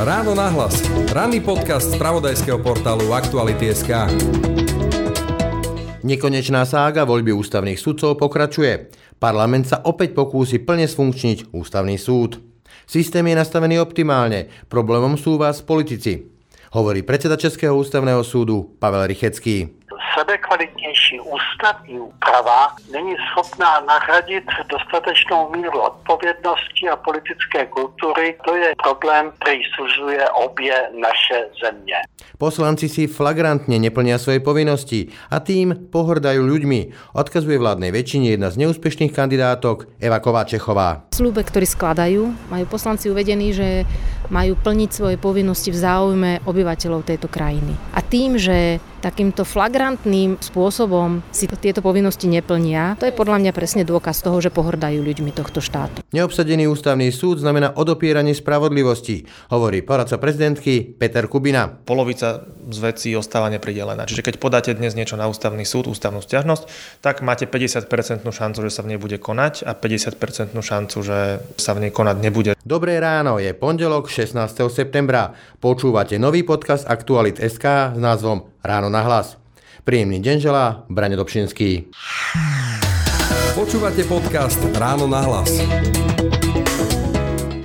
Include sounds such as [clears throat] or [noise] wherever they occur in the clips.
Ráno nahlas. Ranný podcast z pravodajského portálu Aktuality.sk. Nekonečná sága voľby ústavných sudcov pokračuje. Parlament sa opäť pokúsi plne sfunkčniť ústavný súd. Systém je nastavený optimálne, problémom sú vás politici. Hovorí predseda Českého ústavného súdu Pavel Rychecký sebekvalitnější ústavní úprava není schopná nahradit dostatečnou míru odpovědnosti a politické kultury. To je problém, který suzuje obě naše země. Poslanci si flagrantne neplnia svoje povinnosti a tým pohrdajú ľuďmi, odkazuje vládnej väčšine jedna z neúspešných kandidátok Eva Kováčechová. Slúbe, ktorý skladajú, majú poslanci uvedení, že majú plniť svoje povinnosti v záujme obyvateľov tejto krajiny. A tým, že takýmto flagrantným spôsobom si tieto povinnosti neplnia, to je podľa mňa presne dôkaz toho, že pohrdajú ľuďmi tohto štátu. Neobsadený ústavný súd znamená odopieranie spravodlivosti, hovorí poradca prezidentky Peter Kubina. Polovica z vecí ostáva nepridelená. Čiže keď podáte dnes niečo na ústavný súd, ústavnú stiažnosť, tak máte 50% šancu, že sa v nej bude konať a 50% šancu, že sa v nej konať nebude. Dobré ráno, je pondelok 16. septembra. Počúvate nový podcast Aktualit.sk s názvom Ráno na hlas. Príjemný deň želá Brane Dobšinský. Počúvate podcast Ráno na hlas.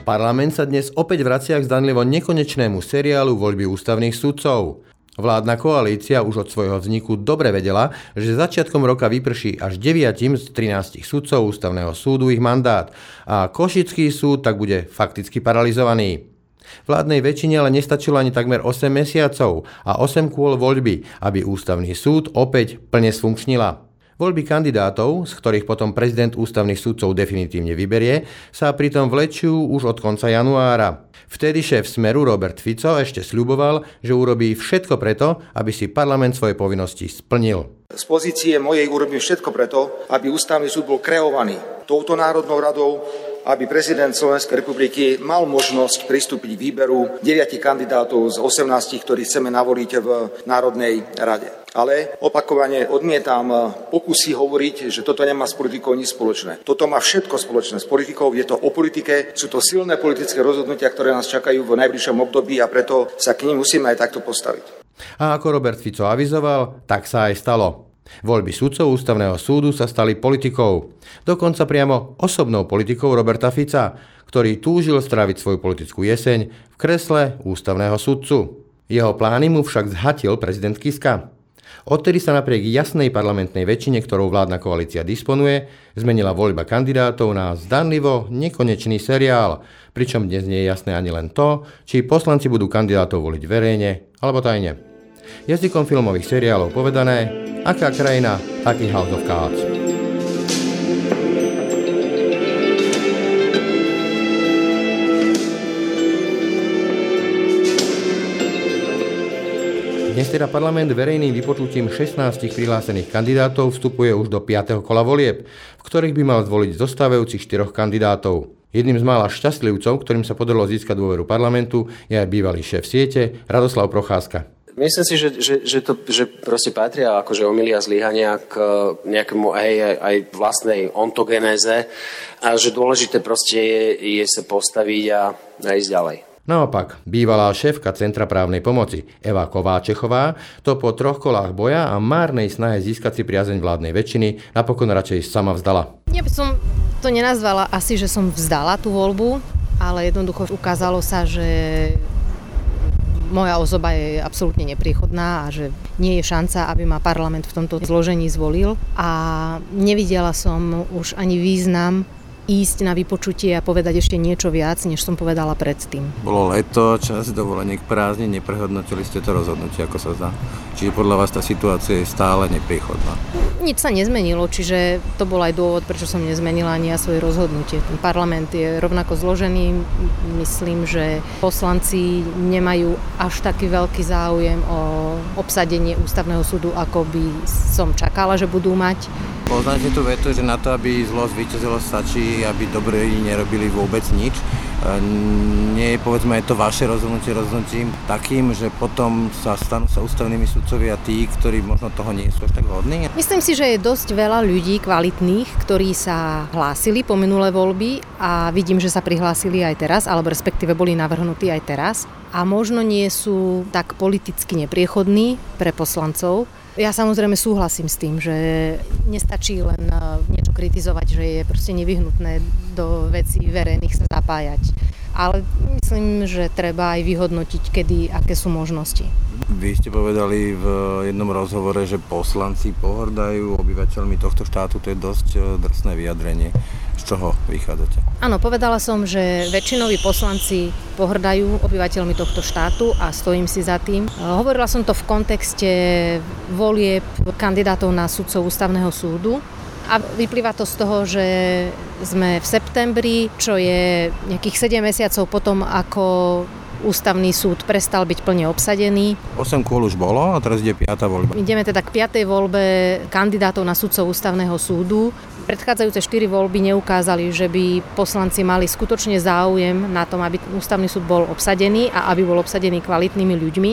Parlament sa dnes opäť vracia k zdanlivo nekonečnému seriálu voľby ústavných sudcov. Vládna koalícia už od svojho vzniku dobre vedela, že začiatkom roka vyprší až 9 z 13 sudcov ústavného súdu ich mandát a Košický súd tak bude fakticky paralizovaný. Vládnej väčšine ale nestačilo ani takmer 8 mesiacov a 8 kôl voľby, aby ústavný súd opäť plne sfunkčnila. Voľby kandidátov, z ktorých potom prezident ústavných súdcov definitívne vyberie, sa pritom vlečú už od konca januára. Vtedy šéf Smeru Robert Fico ešte sľuboval, že urobí všetko preto, aby si parlament svoje povinnosti splnil. Z pozície mojej urobím všetko preto, aby ústavný súd bol kreovaný touto Národnou radou, aby prezident Slovenskej republiky mal možnosť pristúpiť k výberu 9 kandidátov z 18, ktorých chceme navoliť v Národnej rade. Ale opakovane odmietam pokusy hovoriť, že toto nemá s politikou nič spoločné. Toto má všetko spoločné s politikou, je to o politike, sú to silné politické rozhodnutia, ktoré nás čakajú v najbližšom období a preto sa k nim musíme aj takto postaviť. A ako Robert Fico avizoval, tak sa aj stalo. Voľby sudcov ústavného súdu sa stali politikou. Dokonca priamo osobnou politikou Roberta Fica, ktorý túžil stráviť svoju politickú jeseň v kresle ústavného sudcu. Jeho plány mu však zhatil prezident Kiska. Odtedy sa napriek jasnej parlamentnej väčšine, ktorou vládna koalícia disponuje, zmenila voľba kandidátov na zdanlivo nekonečný seriál, pričom dnes nie je jasné ani len to, či poslanci budú kandidátov voliť verejne alebo tajne. Jazykom filmových seriálov povedané, aká krajina, taký House of Cards. Dnes teda parlament verejným vypočutím 16 prihlásených kandidátov vstupuje už do 5. kola volieb, v ktorých by mal zvoliť zostávajúcich 4 kandidátov. Jedným z mála šťastlivcov, ktorým sa podarilo získať dôveru parlamentu, je aj bývalý šéf siete Radoslav Procházka. Myslím si, že, že, že to že proste patria akože omilia zlyhania k nejakému aj, aj vlastnej ontogenéze a že dôležité proste je, je sa postaviť a, a ísť ďalej. Naopak, bývalá šéfka Centra právnej pomoci Eva Kováčechová to po troch kolách boja a márnej snahe získať si priazeň vládnej väčšiny napokon radšej sama vzdala. Ja by som to nenazvala asi, že som vzdala tú voľbu, ale jednoducho ukázalo sa, že moja osoba je absolútne nepriechodná a že nie je šanca, aby ma parlament v tomto zložení zvolil. A nevidela som už ani význam ísť na vypočutie a povedať ešte niečo viac, než som povedala predtým. Bolo leto, čas dovoleniek prázdne, neprehodnotili ste to rozhodnutie, ako sa zdá. Čiže podľa vás tá situácia je stále nepriechodná. Nič sa nezmenilo, čiže to bol aj dôvod, prečo som nezmenila ani ja svoje rozhodnutie. Ten parlament je rovnako zložený. Myslím, že poslanci nemajú až taký veľký záujem o obsadenie ústavného súdu, ako by som čakala, že budú mať. Poznáte tú vetu, že na to, aby zlo zvíťazilo, stačí, aby dobrí nerobili vôbec nič. nie je povedzme aj to vaše rozhodnutie rozhodnutím takým, že potom sa stanú sa ústavnými sudcovia tí, ktorí možno toho nie sú až tak hodní? Myslím si, že je dosť veľa ľudí kvalitných, ktorí sa hlásili po minulé voľby a vidím, že sa prihlásili aj teraz, alebo respektíve boli navrhnutí aj teraz a možno nie sú tak politicky nepriechodní pre poslancov, ja samozrejme súhlasím s tým, že nestačí len eh, niečo kritizovať, že je proste nevyhnutné do vecí verejných sa zapájať. Ale myslím, že treba aj vyhodnotiť, kedy, aké sú možnosti. Vy ste povedali v jednom rozhovore, že poslanci pohrdajú obyvateľmi tohto štátu. To je dosť eh, drsné vyjadrenie. Z čoho vychádzate? Áno, povedala som, že väčšinoví poslanci pohrdajú obyvateľmi tohto štátu a stojím si za tým. Hovorila som to v kontexte volieb kandidátov na sudcov ústavného súdu. A vyplýva to z toho, že sme v septembri, čo je nejakých 7 mesiacov potom, ako ústavný súd prestal byť plne obsadený. 8 kôl už bolo a teraz ide 5. voľba. Ideme teda k 5. voľbe kandidátov na sudcov ústavného súdu. Predchádzajúce 4 voľby neukázali, že by poslanci mali skutočne záujem na tom, aby ústavný súd bol obsadený a aby bol obsadený kvalitnými ľuďmi.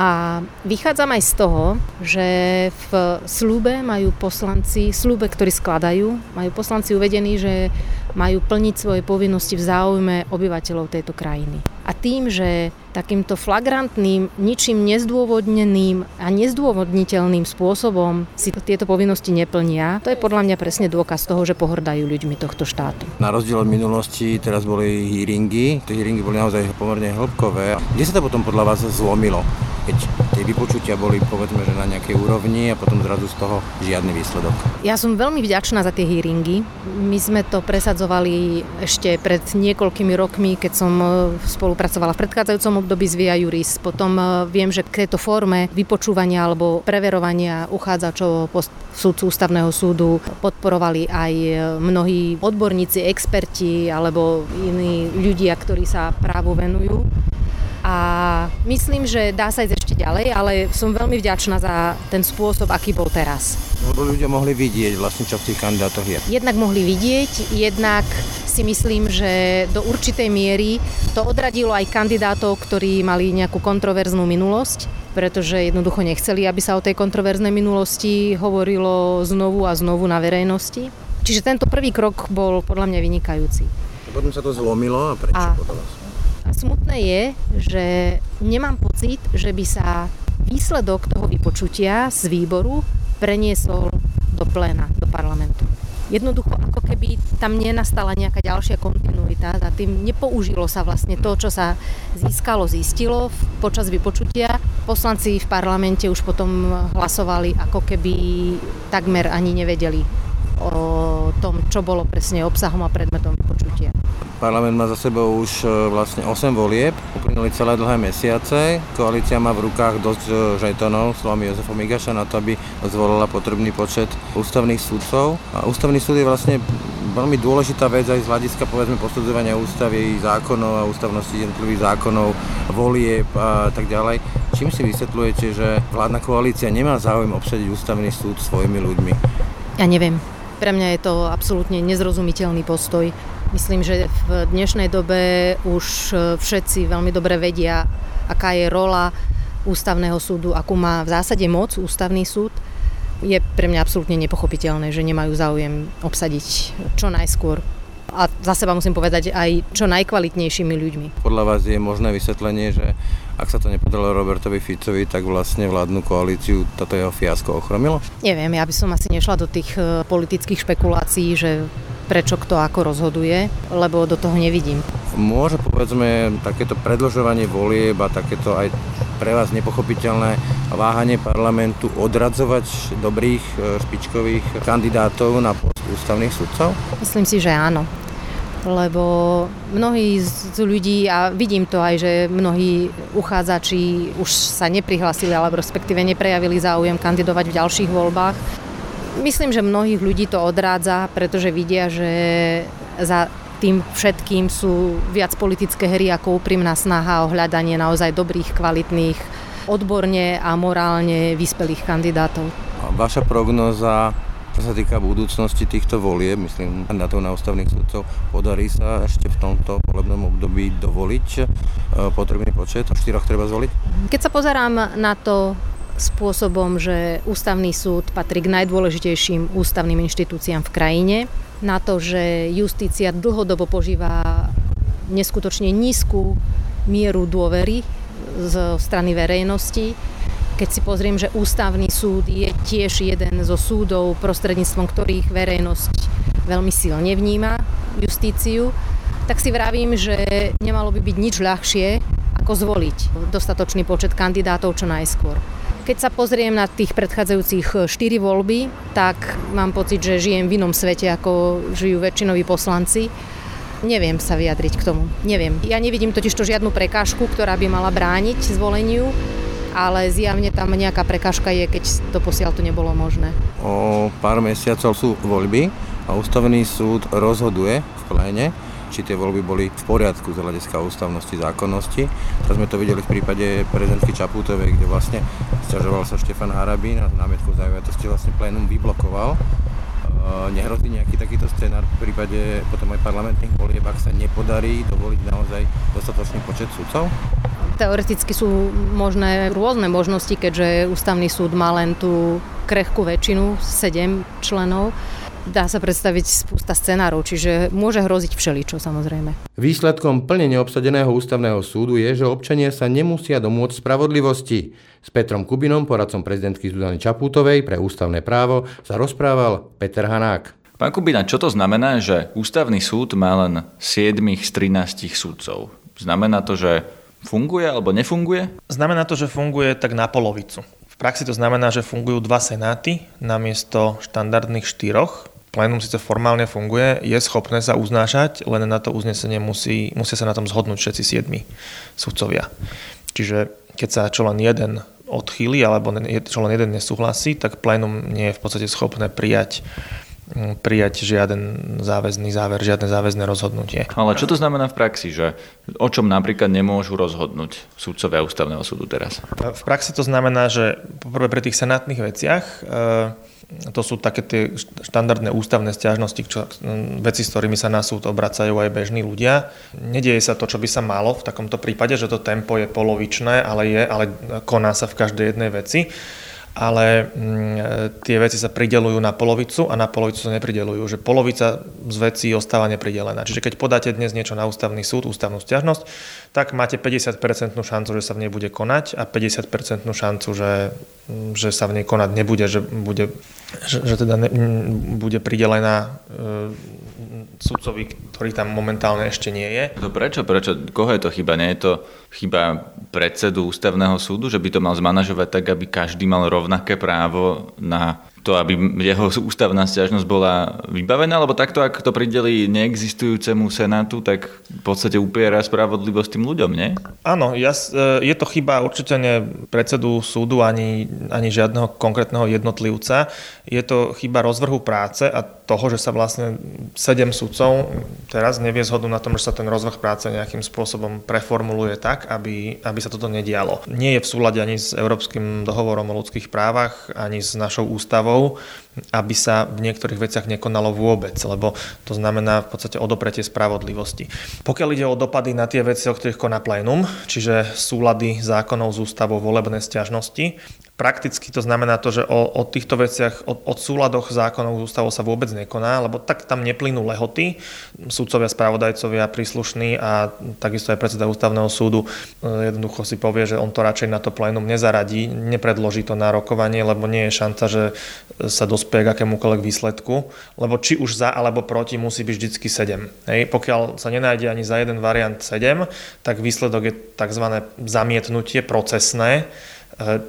A vychádzam aj z toho, že v slúbe majú poslanci, slúbe, ktorý skladajú, majú poslanci uvedení, že majú plniť svoje povinnosti v záujme obyvateľov tejto krajiny. A tým, že takýmto flagrantným, ničím nezdôvodneným a nezdôvodniteľným spôsobom si tieto povinnosti neplnia, to je podľa mňa presne dôkaz toho, že pohrdajú ľuďmi tohto štátu. Na rozdiel od minulosti teraz boli hearingy, tie hearingy boli naozaj pomerne hĺbkové. Kde sa to potom podľa vás zlomilo? keď tie vypočutia boli povedzme, že na nejakej úrovni a potom zrazu z toho žiadny výsledok. Ja som veľmi vďačná za tie hearingy. My sme to presadzovali ešte pred niekoľkými rokmi, keď som e, spolupracovala v predchádzajúcom období z Via Juris. Potom e, viem, že k tejto forme vypočúvania alebo preverovania uchádzačov po súdcu ústavného súdu podporovali aj e, mnohí odborníci, experti alebo iní ľudia, ktorí sa právu venujú a myslím, že dá sa ísť ešte ďalej, ale som veľmi vďačná za ten spôsob, aký bol teraz. Lebo ľudia mohli vidieť vlastne, čo v tých kandidátoch je. Jednak mohli vidieť, jednak si myslím, že do určitej miery to odradilo aj kandidátov, ktorí mali nejakú kontroverznú minulosť, pretože jednoducho nechceli, aby sa o tej kontroverznej minulosti hovorilo znovu a znovu na verejnosti. Čiže tento prvý krok bol podľa mňa vynikajúci. A potom sa to zlomilo a prečo a podľa vás? Smutné je, že nemám pocit, že by sa výsledok toho vypočutia z výboru preniesol do pléna, do parlamentu. Jednoducho, ako keby tam nenastala nejaká ďalšia kontinuita a tým nepoužilo sa vlastne to, čo sa získalo, zistilo počas vypočutia. Poslanci v parlamente už potom hlasovali, ako keby takmer ani nevedeli o tom, čo bolo presne obsahom a predmetom vypočutia. Parlament má za sebou už e, vlastne 8 volieb, uplynuli celé dlhé mesiace. Koalícia má v rukách dosť e, žetonov, slovami Jozefa Migaša, na to, aby zvolila potrebný počet ústavných súdcov. A ústavný súd je vlastne veľmi dôležitá vec aj z hľadiska povedzme posudzovania ústavy, zákonov a ústavnosti jednotlivých zákonov, volieb a tak ďalej. Čím si vysvetľujete, že vládna koalícia nemá záujem obsadiť ústavný súd svojimi ľuďmi? Ja neviem. Pre mňa je to absolútne nezrozumiteľný postoj. Myslím, že v dnešnej dobe už e, všetci veľmi dobre vedia, aká je rola ústavného súdu, akú má v zásade moc ústavný súd. Je pre mňa absolútne nepochopiteľné, že nemajú záujem obsadiť čo najskôr a za seba musím povedať aj čo najkvalitnejšími ľuďmi. Podľa vás je možné vysvetlenie, že ak sa to nepodarilo Robertovi Ficovi, tak vlastne vládnu koalíciu toto jeho fiasko ochromilo? Neviem, ja by som asi nešla do tých e, politických špekulácií, že prečo kto ako rozhoduje, lebo do toho nevidím. Môže povedzme takéto predlžovanie volieb a takéto aj pre vás nepochopiteľné váhanie parlamentu odradzovať dobrých e, špičkových kandidátov na post ústavných sudcov? Myslím si, že áno lebo mnohí z ľudí, a vidím to aj, že mnohí uchádzači už sa neprihlasili, alebo respektíve neprejavili záujem kandidovať v ďalších voľbách, Myslím, že mnohých ľudí to odrádza, pretože vidia, že za tým všetkým sú viac politické hry ako úprimná snaha o hľadanie naozaj dobrých, kvalitných, odborne a morálne vyspelých kandidátov. Vaša prognoza Čo sa týka budúcnosti týchto volieb, myslím na to na ústavných sudcov, podarí sa ešte v tomto volebnom období dovoliť e, potrebný počet, štyroch treba zvoliť? Keď sa pozerám na to spôsobom, že ústavný súd patrí k najdôležitejším ústavným inštitúciám v krajine, na to, že justícia dlhodobo požíva neskutočne nízku mieru dôvery zo strany verejnosti. Keď si pozriem, že ústavný súd je tiež jeden zo súdov, prostredníctvom ktorých verejnosť veľmi silne vníma justíciu, tak si vravím, že nemalo by byť nič ľahšie, ako zvoliť dostatočný počet kandidátov čo najskôr. Keď sa pozriem na tých predchádzajúcich 4 voľby, tak mám pocit, že žijem v inom svete, ako žijú väčšinoví poslanci. Neviem sa vyjadriť k tomu. Neviem. Ja nevidím totiž to žiadnu prekážku, ktorá by mala brániť zvoleniu, ale zjavne tam nejaká prekážka je, keď to posiaľ to nebolo možné. O pár mesiacov sú voľby a ústavný súd rozhoduje v pléne či tie voľby boli v poriadku z hľadiska ústavnosti, zákonnosti. Teraz sme to videli v prípade prezidentky Čaputovej, kde vlastne stiažoval sa Štefan Harabín a námietku zájomitosti vlastne plénum vyblokoval. E, nehrozí nejaký takýto scenár v prípade potom aj parlamentných volieb, ak sa nepodarí dovoliť naozaj dostatočný počet sudcov? Teoreticky sú možné rôzne možnosti, keďže ústavný súd má len tú krehkú väčšinu, 7 členov dá sa predstaviť spústa scenárov, čiže môže hroziť všeličo samozrejme. Výsledkom plne neobsadeného ústavného súdu je, že občania sa nemusia domôcť spravodlivosti. S Petrom Kubinom, poradcom prezidentky Zuzany Čapútovej pre ústavné právo, sa rozprával Peter Hanák. Pán Kubina, čo to znamená, že ústavný súd má len 7 z 13 súdcov? Znamená to, že funguje alebo nefunguje? Znamená to, že funguje tak na polovicu. V praxi to znamená, že fungujú dva senáty namiesto štandardných štyroch plénum síce formálne funguje, je schopné sa uznášať, len na to uznesenie musí, musia sa na tom zhodnúť všetci siedmi sudcovia. Čiže keď sa čo len jeden odchýli alebo čo len jeden nesúhlasí, tak plénum nie je v podstate schopné prijať prijať žiaden záväzný záver, žiadne záväzné rozhodnutie. Ale čo to znamená v praxi, že o čom napríklad nemôžu rozhodnúť súdcovia ústavného súdu teraz? V praxi to znamená, že poprvé pri tých senátnych veciach e, to sú také tie štandardné ústavné stiažnosti, čo, veci, s ktorými sa na súd obracajú aj bežní ľudia. Nedieje sa to, čo by sa malo v takomto prípade, že to tempo je polovičné, ale, je, ale koná sa v každej jednej veci ale mm, tie veci sa pridelujú na polovicu a na polovicu sa nepridelujú. Že polovica z vecí ostáva nepridelená. Čiže keď podáte dnes niečo na ústavný súd, ústavnú stiažnosť, tak máte 50% šancu, že sa v nej bude konať a 50% šancu, že, že sa v nej konať nebude, že, bude, že, že teda ne, bude pridelená e, sudcovi, ktorý tam momentálne ešte nie je. To prečo? Prečo? Koho je to chyba? Nie je to chyba predsedu ústavného súdu, že by to mal zmanažovať tak, aby každý mal rovnaké právo na to, aby jeho ústavná stiažnosť bola vybavená, lebo takto, ak to prideli neexistujúcemu senátu, tak v podstate upiera spravodlivosť tým ľuďom, nie? Áno, ja, e, je to chyba určite nie predsedu súdu ani, ani žiadneho konkrétneho jednotlivca. Je to chyba rozvrhu práce a toho, že sa vlastne sedem sudcov teraz nevie zhodu na tom, že sa ten rozvrh práce nejakým spôsobom preformuluje tak, aby, aby sa toto nedialo. Nie je v súlade ani s Európskym dohovorom o ľudských právach, ani s našou ústavou, aby sa v niektorých veciach nekonalo vôbec, lebo to znamená v podstate odopretie spravodlivosti. Pokiaľ ide o dopady na tie veci, o ktorých koná plénum, čiže súlady zákonov z ústavou volebné stiažnosti, Prakticky to znamená to, že o, o týchto veciach, o, o súladoch zákonov ústavov sa vôbec nekoná, lebo tak tam neplynú lehoty. Súdcovia, spravodajcovia príslušní a takisto aj predseda ústavného súdu e, jednoducho si povie, že on to radšej na to plénum nezaradí, nepredloží to na rokovanie, lebo nie je šanca, že sa dospie k akémukoľvek výsledku, lebo či už za alebo proti musí byť vždycky 7. Hej. Pokiaľ sa nenájde ani za jeden variant 7, tak výsledok je tzv. zamietnutie procesné,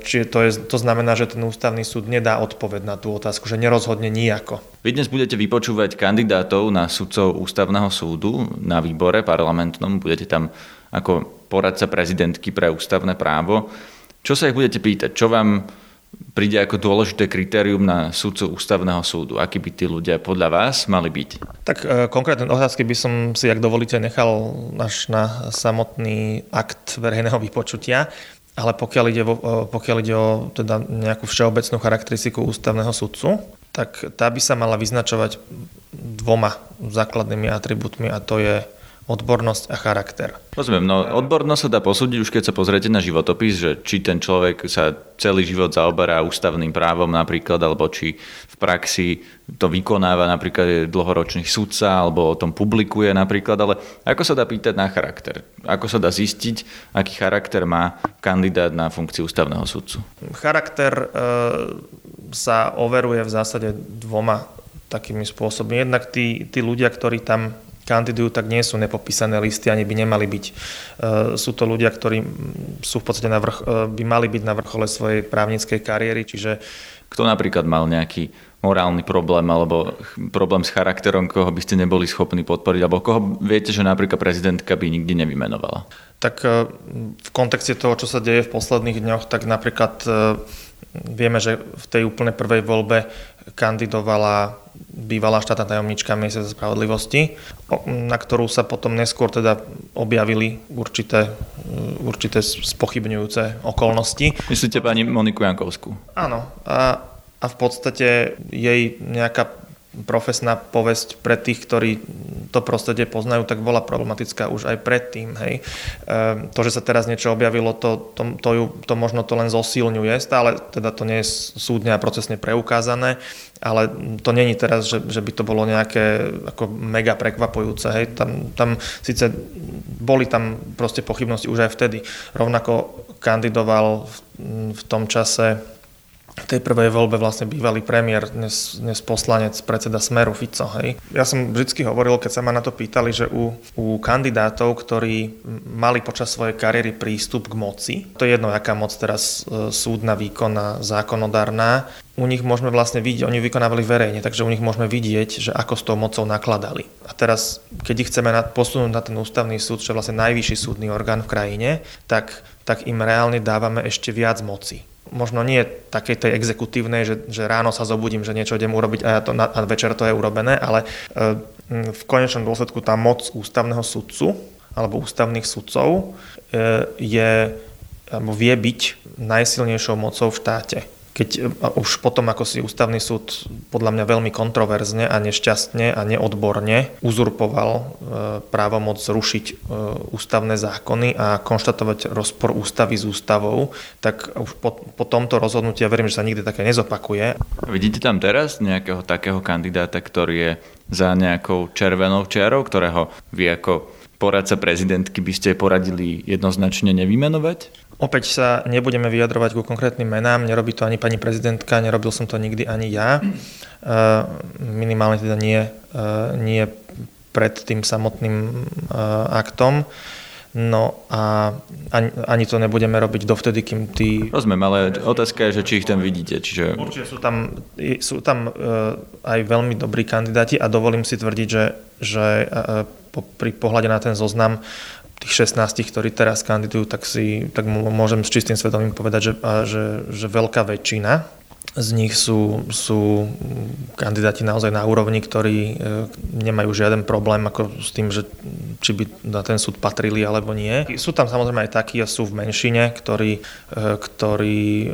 Čiže to, je, to znamená, že ten ústavný súd nedá odpoveď na tú otázku, že nerozhodne nijako. Vy dnes budete vypočúvať kandidátov na sudcov ústavného súdu na výbore parlamentnom. Budete tam ako poradca prezidentky pre ústavné právo. Čo sa ich budete pýtať? Čo vám príde ako dôležité kritérium na súdcu ústavného súdu? Akí by tí ľudia podľa vás mali byť? Tak e, konkrétne otázky by som si, ak dovolíte, nechal až na samotný akt verejného vypočutia ale pokiaľ ide, o, pokiaľ ide o teda nejakú všeobecnú charakteristiku ústavného sudcu, tak tá by sa mala vyznačovať dvoma základnými atribútmi a to je odbornosť a charakter. Rozumiem, no odbornosť sa dá posúdiť už keď sa pozriete na životopis, že či ten človek sa celý život zaoberá ústavným právom napríklad, alebo či v praxi to vykonáva napríklad je dlhoročný sudca, alebo o tom publikuje napríklad, ale ako sa dá pýtať na charakter? Ako sa dá zistiť, aký charakter má kandidát na funkciu ústavného sudcu? Charakter e, sa overuje v zásade dvoma takými spôsobmi. Jednak tí, tí ľudia, ktorí tam kandidujú, tak nie sú nepopísané listy, ani by nemali byť. E, sú to ľudia, ktorí sú v podstate na vrch, e, by mali byť na vrchole svojej právnickej kariéry, čiže... Kto napríklad mal nejaký morálny problém alebo problém s charakterom, koho by ste neboli schopní podporiť, alebo koho viete, že napríklad prezidentka by nikdy nevymenovala? Tak e, v kontexte toho, čo sa deje v posledných dňoch, tak napríklad vieme, že v tej úplne prvej voľbe kandidovala bývalá štátna tajomnička Ministerstva spravodlivosti, na ktorú sa potom neskôr teda objavili určité, určité spochybňujúce okolnosti. Myslíte pani Moniku Jankovskú? Áno. A, a v podstate jej nejaká profesná povesť pre tých, ktorí to prostredie poznajú, tak bola problematická už aj predtým. Hej. E, to, že sa teraz niečo objavilo, to, to, to, ju, to možno to len zosilňuje, stále teda to nie je súdne a procesne preukázané, ale to není teraz, že, že by to bolo nejaké ako mega prekvapujúce. Hej. Tam, tam síce boli tam proste pochybnosti už aj vtedy. Rovnako kandidoval v, v tom čase tej prvej voľbe vlastne bývalý premiér, dnes, dnes poslanec, predseda Smeru Fico. Hej. Ja som vždy hovoril, keď sa ma na to pýtali, že u, u kandidátov, ktorí mali počas svojej kariéry prístup k moci, to je jedno, aká moc teraz e, súdna, výkonná, zákonodárna, u nich môžeme vlastne vidieť, oni vykonávali verejne, takže u nich môžeme vidieť, že ako s tou mocou nakladali. A teraz, keď ich chceme posunúť na ten ústavný súd, čo je vlastne najvyšší súdny orgán v krajine, tak, tak im reálne dávame ešte viac moci možno nie takej tej exekutívnej, že, že ráno sa zobudím, že niečo idem urobiť a, ja to, a večer to je urobené, ale e, v konečnom dôsledku tá moc ústavného sudcu alebo ústavných sudcov e, je, alebo vie byť najsilnejšou mocou v štáte keď e, už potom, ako si ústavný súd podľa mňa veľmi kontroverzne a nešťastne a neodborne uzurpoval e, právomoc zrušiť e, ústavné zákony a konštatovať rozpor ústavy s ústavou, tak už po, po tomto rozhodnutí ja verím, že sa nikdy také nezopakuje. Vidíte tam teraz nejakého takého kandidáta, ktorý je za nejakou červenou čiarou, ktorého vy ako poradca prezidentky by ste poradili jednoznačne nevymenovať? Opäť sa nebudeme vyjadrovať ku konkrétnym menám, nerobí to ani pani prezidentka, nerobil som to nikdy ani ja. E, [clears throat] minimálne teda nie, e, nie pred tým samotným e, aktom. No a ani, ani to nebudeme robiť dovtedy, kým tí... Rozumiem, ale otázka je, že či ich tam vidíte. Čiže... Určite sú tam, sú tam aj veľmi dobrí kandidáti a dovolím si tvrdiť, že, že pri pohľade na ten zoznam tých 16, ktorí teraz kandidujú, tak, si, tak môžem s čistým svedomím povedať, že, že, že veľká väčšina z nich sú, sú kandidáti naozaj na úrovni, ktorí e, nemajú žiaden problém ako s tým, že či by na ten súd patrili alebo nie. Sú tam samozrejme aj takí a sú v menšine, ktorí, e, ktorí e,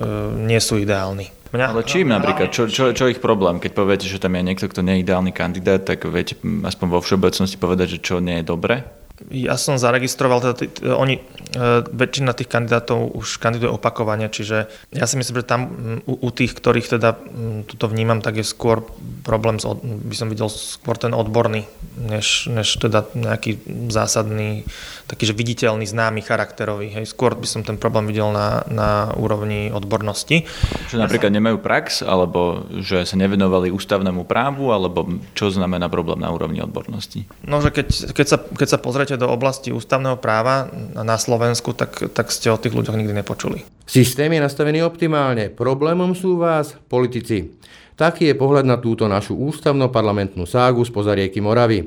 nie sú ideálni. Mňa, Ale čím napríklad? Čo, čo, čo ich problém? Keď poviete, že tam je niekto, kto nie je ideálny kandidát, tak viete aspoň vo všeobecnosti povedať, že čo nie je dobre? Ja som zaregistroval, teda t- t- oni, e, väčšina tých kandidátov už kandiduje opakovane, čiže ja si myslím, že tam u, u tých, ktorých teda toto vnímam, tak je skôr problém, s, by som videl skôr ten odborný, než, než teda nejaký zásadný, taký, že viditeľný, známy, charakterový. Hej. Skôr by som ten problém videl na, na úrovni odbornosti. Že napríklad nemajú prax, alebo že sa nevenovali ústavnému právu, alebo čo znamená problém na úrovni odbornosti? No, že keď, keď, sa, keď sa pozrie pozriete do oblasti ústavného práva na Slovensku, tak, tak ste o tých ľuďoch nikdy nepočuli. Systém je nastavený optimálne. Problémom sú vás politici. Taký je pohľad na túto našu ústavno-parlamentnú ságu z pozarieky Moravy.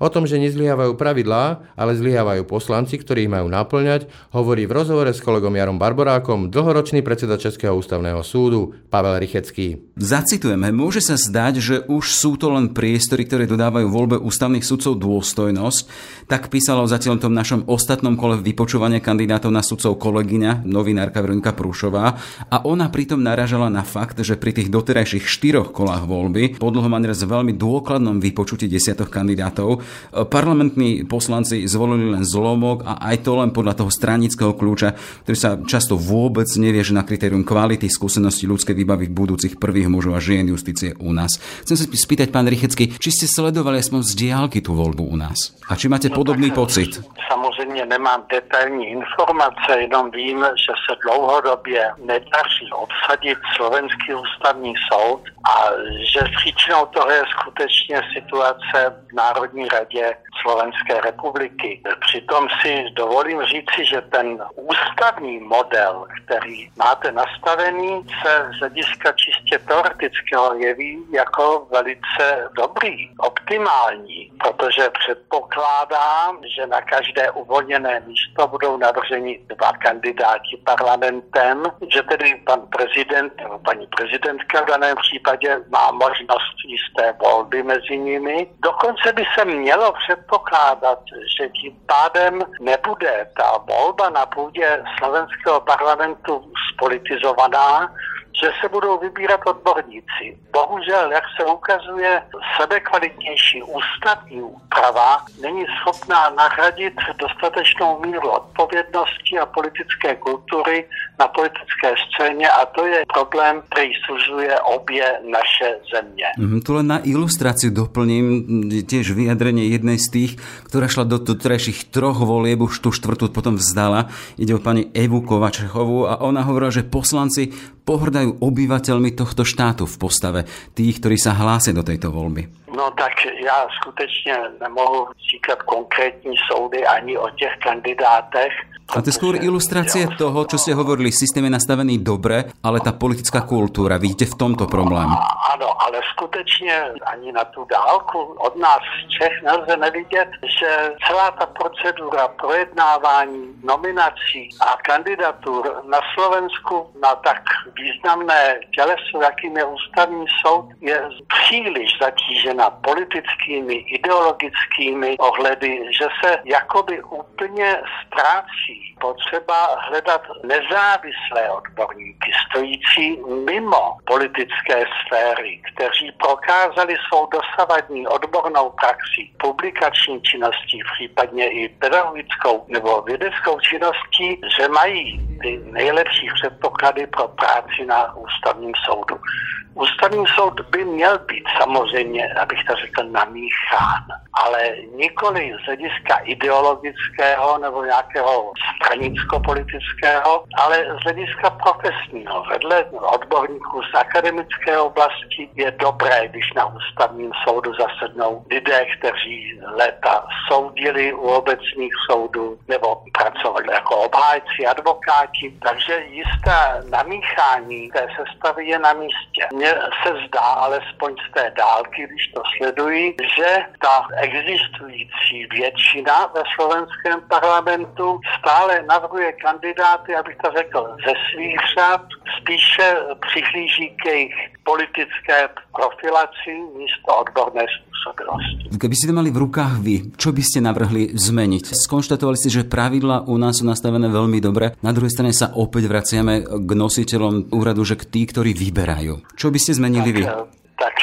O tom, že nezlyhávajú pravidlá, ale zlyhávajú poslanci, ktorí ich majú naplňať, hovorí v rozhovore s kolegom Jarom Barborákom dlhoročný predseda Českého ústavného súdu Pavel Rychecký. Zacitujeme, môže sa zdať, že už sú to len priestory, ktoré dodávajú voľbe ústavných sudcov dôstojnosť. Tak písala o zatiaľ tom našom ostatnom kole vypočúvania kandidátov na sudcov kolegyňa, novinárka Veronika Prúšová. A ona pritom naražala na fakt, že pri tých doterajších štyroch kolách voľby, po dlhom veľmi dôkladnom vypočutí desiatok kandidátov, rokov. Parlamentní poslanci zvolili len zlomok a aj to len podľa toho stranického kľúča, ktorý sa často vôbec nevie, že na kritérium kvality skúsenosti ľudskej výbavy budúcich prvých mužov a žien justície u nás. Chcem sa spýtať, pán Rychecký, či ste sledovali aspoň z diálky tú voľbu u nás? A či máte no, podobný tak, pocit? Samozřejmě nemám detailní informace, jenom vím, že se dlouhodobě nedaří obsadit slovenský ústavní soud a že příčinou toho je skutečně situace v Národní radě Slovenské republiky. Přitom si dovolím říci, že ten ústavní model, který máte nastavený, se z hlediska čistě teoretického jeví jako velice dobrý, optimální, protože předpokládám, že na každé uvolněné místo budou navrženi dva kandidáti parlamentem, že tedy pan prezident nebo paní prezidentka v daném případě má možnost jisté volby mezi nimi. Dokonce by se mělo předpokládat, že tím pádem nebude ta volba na půdě slovenského parlamentu spolitizovaná, že se budou vybírat odborníci. Bohužel, jak se ukazuje, sebekvalitnější ústavní úprava není schopná nahradit dostatečnou míru odpovědnosti a politické kultury na politické scéně a to je problém, který sužuje obě naše země. Mm, tu len na ilustráciu doplním tiež vyjadrenie jednej z tých, ktorá šla do doterajších troch volieb, už tú štvrtú potom vzdala. Ide o pani Evu Kovačechovú a ona hovorila, že poslanci pohrdajú obyvateľmi tohto štátu v postave tých, ktorí sa hlásia do tejto voľby? No tak já skutečně nemohu říkat konkrétní soudy ani o těch kandidátech, a to je skôr ilustrácie toho, čo ste hovorili, systém je nastavený dobre, ale tá politická kultúra, vidíte v tomto problém. Ano, ale skutečně ani na tu dálku od nás Čech nelze nevidět, že celá ta procedura projednávání nominací a kandidatur na Slovensku na tak významné těleso, jakým je ústavní soud, je příliš zatížena politickými, ideologickými ohledy, že se jakoby úplně ztrácí potřeba hledat nezávislé odborníky, stojící mimo politické sféry, kteří prokázali svou dosavadní odbornou praxi, publikační činností, případně i pedagogickou nebo vědeckou činností, že mají ty nejlepší předpoklady pro práci na ústavním soudu. Ústavní soud by měl být samozřejmě, abych to řekl, namíchán, ale nikoli z hlediska ideologického nebo nějakého stranicko-politického, ale z hlediska profesního. Vedle odborníků z akademické oblasti je dobré, když na ústavním soudu zasednou lidé, kteří léta soudili u obecných soudů nebo pracovali jako obhájci, advokáti, takže jisté namíchání té sestavy je na místě mně se zdá, alespoň z té dálky, když to sleduji, že ta existující většina ve slovenském parlamentu stále navrhuje kandidáty, abych to řekl, ze svých řad, spíše přihlíží k jejich politické profilaci místo odborné spôsobilosti. Keby ste to mali v rukách vy, čo by ste navrhli zmeniť? Skonštatovali ste, že pravidla u nás sú nastavené veľmi dobre. Na druhej strane sa opäť vraciame k nositeľom úradu, že k tí, ktorí vyberajú. Čo by ste zmenili tak, vy? Tak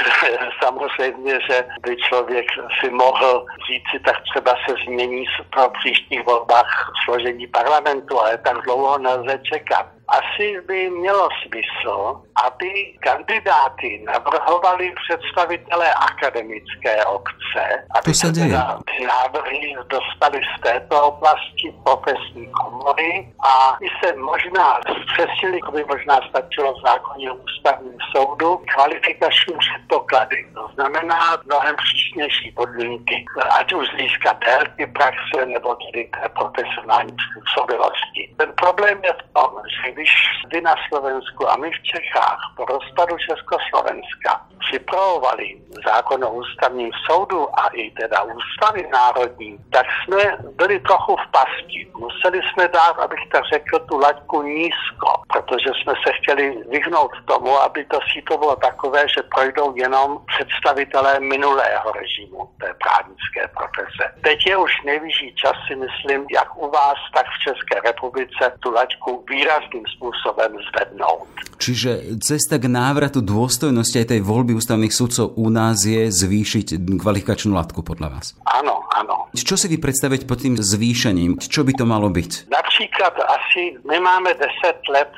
samozřejmě, že by člověk si mohl říci, tak třeba se změní pro příštích volbách složení parlamentu, ale tak dlouho nelze čekat asi by mělo smysl, aby kandidáty navrhovali představitelé akademické obce, aby to se teda ty návrhy dostali z této oblasti profesní komory a by se možná zpřesili, by možná stačilo v zákoně ústavním soudu, kvalifikační předpoklady. To znamená mnohem přísnější podmínky, ať už získat délky praxe nebo tedy profesionální způsobilosti. Ten problém je v tom, že když vy na Slovensku a my v Čechách po rozpadu Československa připravovali zákon o ústavním soudu a i teda ústavy národní, tak jsme byli trochu v pasti. Museli jsme dát, abych tak řekl, tu laťku nízko, protože jsme se chtěli vyhnout tomu, aby to síto bylo takové, že projdou jenom představitelé minulého režimu té právnické profese. Teď je už nejvyšší čas, si myslím, jak u vás, tak v České republice tu laťku výrazným způsobem zvednout. Čiže cesta k návratu dôstojnosti aj tej voľby ústavných sudcov u nás je zvýšiť kvalifikačnú latku podľa vás? Áno, áno. Čo si vy predstaviť pod tým zvýšením? Čo by to malo byť? Například asi my máme 10 let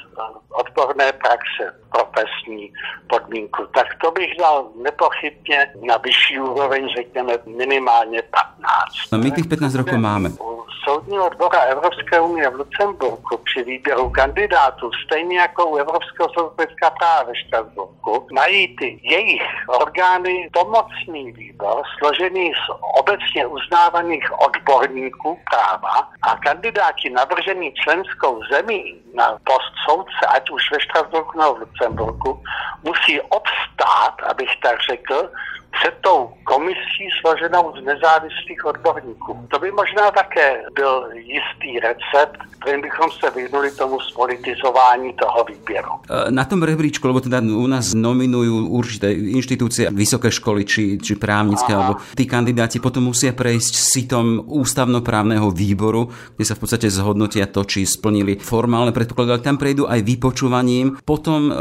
odborné praxe, profesní podmínku, tak to bych dal nepochybně na vyšší úroveň, řekněme minimálně 15. No my tých 15 rokov máme. U Soudního dvora Evropské unie v Lucemburku při výběru kandidátů, stejně jako u Evropského soudu lidská práva ve Štrasburku, mají ty jejich orgány pomocný výbor, složený z obecně uznávaných odborníků práva a kandidáti navržení členskou zemí na post soudce, ať už ve Štrasburku nebo v Lucemburku, musí obstát, abych tak řekl, před tou komisí složenou z nezávislých odborníků. To by možná také byl jistý recept, kterým bychom se vyhnuli tomu spolitizování toho výběru. Na tom rebríčku, lebo teda u nás nominujú určité inštitúcie, vysoké školy či, či právnické, alebo tí kandidáti potom musia prejsť sitom ústavnoprávneho výboru, kde sa v podstate zhodnotia to, či splnili formálne predpoklady, ale tam prejdú aj vypočúvaním. Potom e,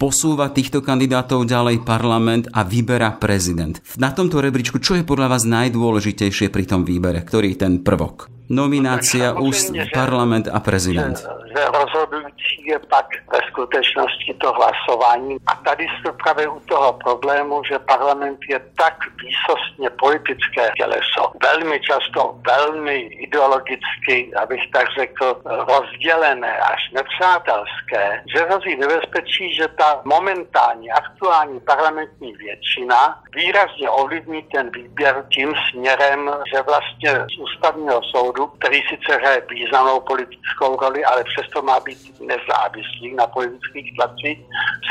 posúva týchto kandidátov ďalej parlament a vyberá prezident prezident. Na tomto rebríčku, čo je podľa vás najdôležitejšie pri tom výbere? Ktorý je ten prvok? Nominácia, úst, parlament a prezident. Že rozhodující je pak ve skutečnosti to hlasování. A tady jsme právě u toho problému, že parlament je tak výsostně politické těleso, velmi často velmi ideologicky, abych tak řekl, rozdělené až nepřátelské, že hrozí nebezpečí, že ta momentální aktuální parlamentní většina výrazně ovlivní ten výběr tím směrem, že vlastně z ústavního soudu, který sice hraje významnou politickou roli, ale přesto má být nezávislý na politických tlacích,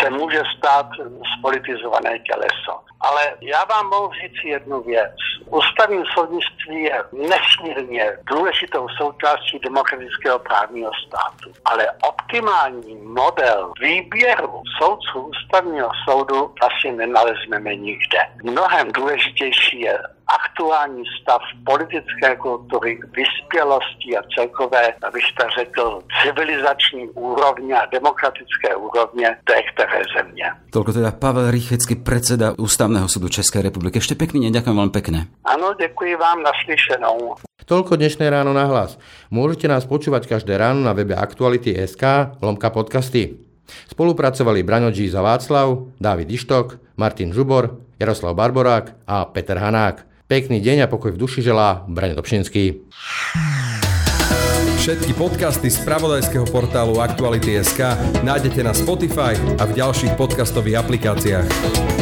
se může stát spolitizované těleso. Ale já vám mohu říct jednu věc. Ústavní soudnictví je nesmírně důležitou součástí demokratického právního státu. Ale optimální model výběru soudců ústavního soudu asi nenalezneme nikde. Mnohem důležitější je aktuální stav politické kultury, vyspělosti a celkové, abych to řekl, civilizační úrovně a demokratické úrovně té které země. Toľko teda Pavel Rychecký, predseda Ústavného súdu Českej republiky. Ešte pekný deň, ďakujem veľmi pekne. Áno, ďakujem vám, naslyšenou. Toľko dnešné ráno na hlas. Môžete nás počúvať každé ráno na webe Aktuality.sk lomka podcasty. Spolupracovali Braňo za Václav, Dávid Ištok, Martin Žubor, Jaroslav Barborák a Peter Hanák. Pekný deň a pokoj v duši želá Braň Dobšinský. Všetky podcasty z pravodajského portálu Aktuality.sk nájdete na Spotify a v ďalších podcastových aplikáciách.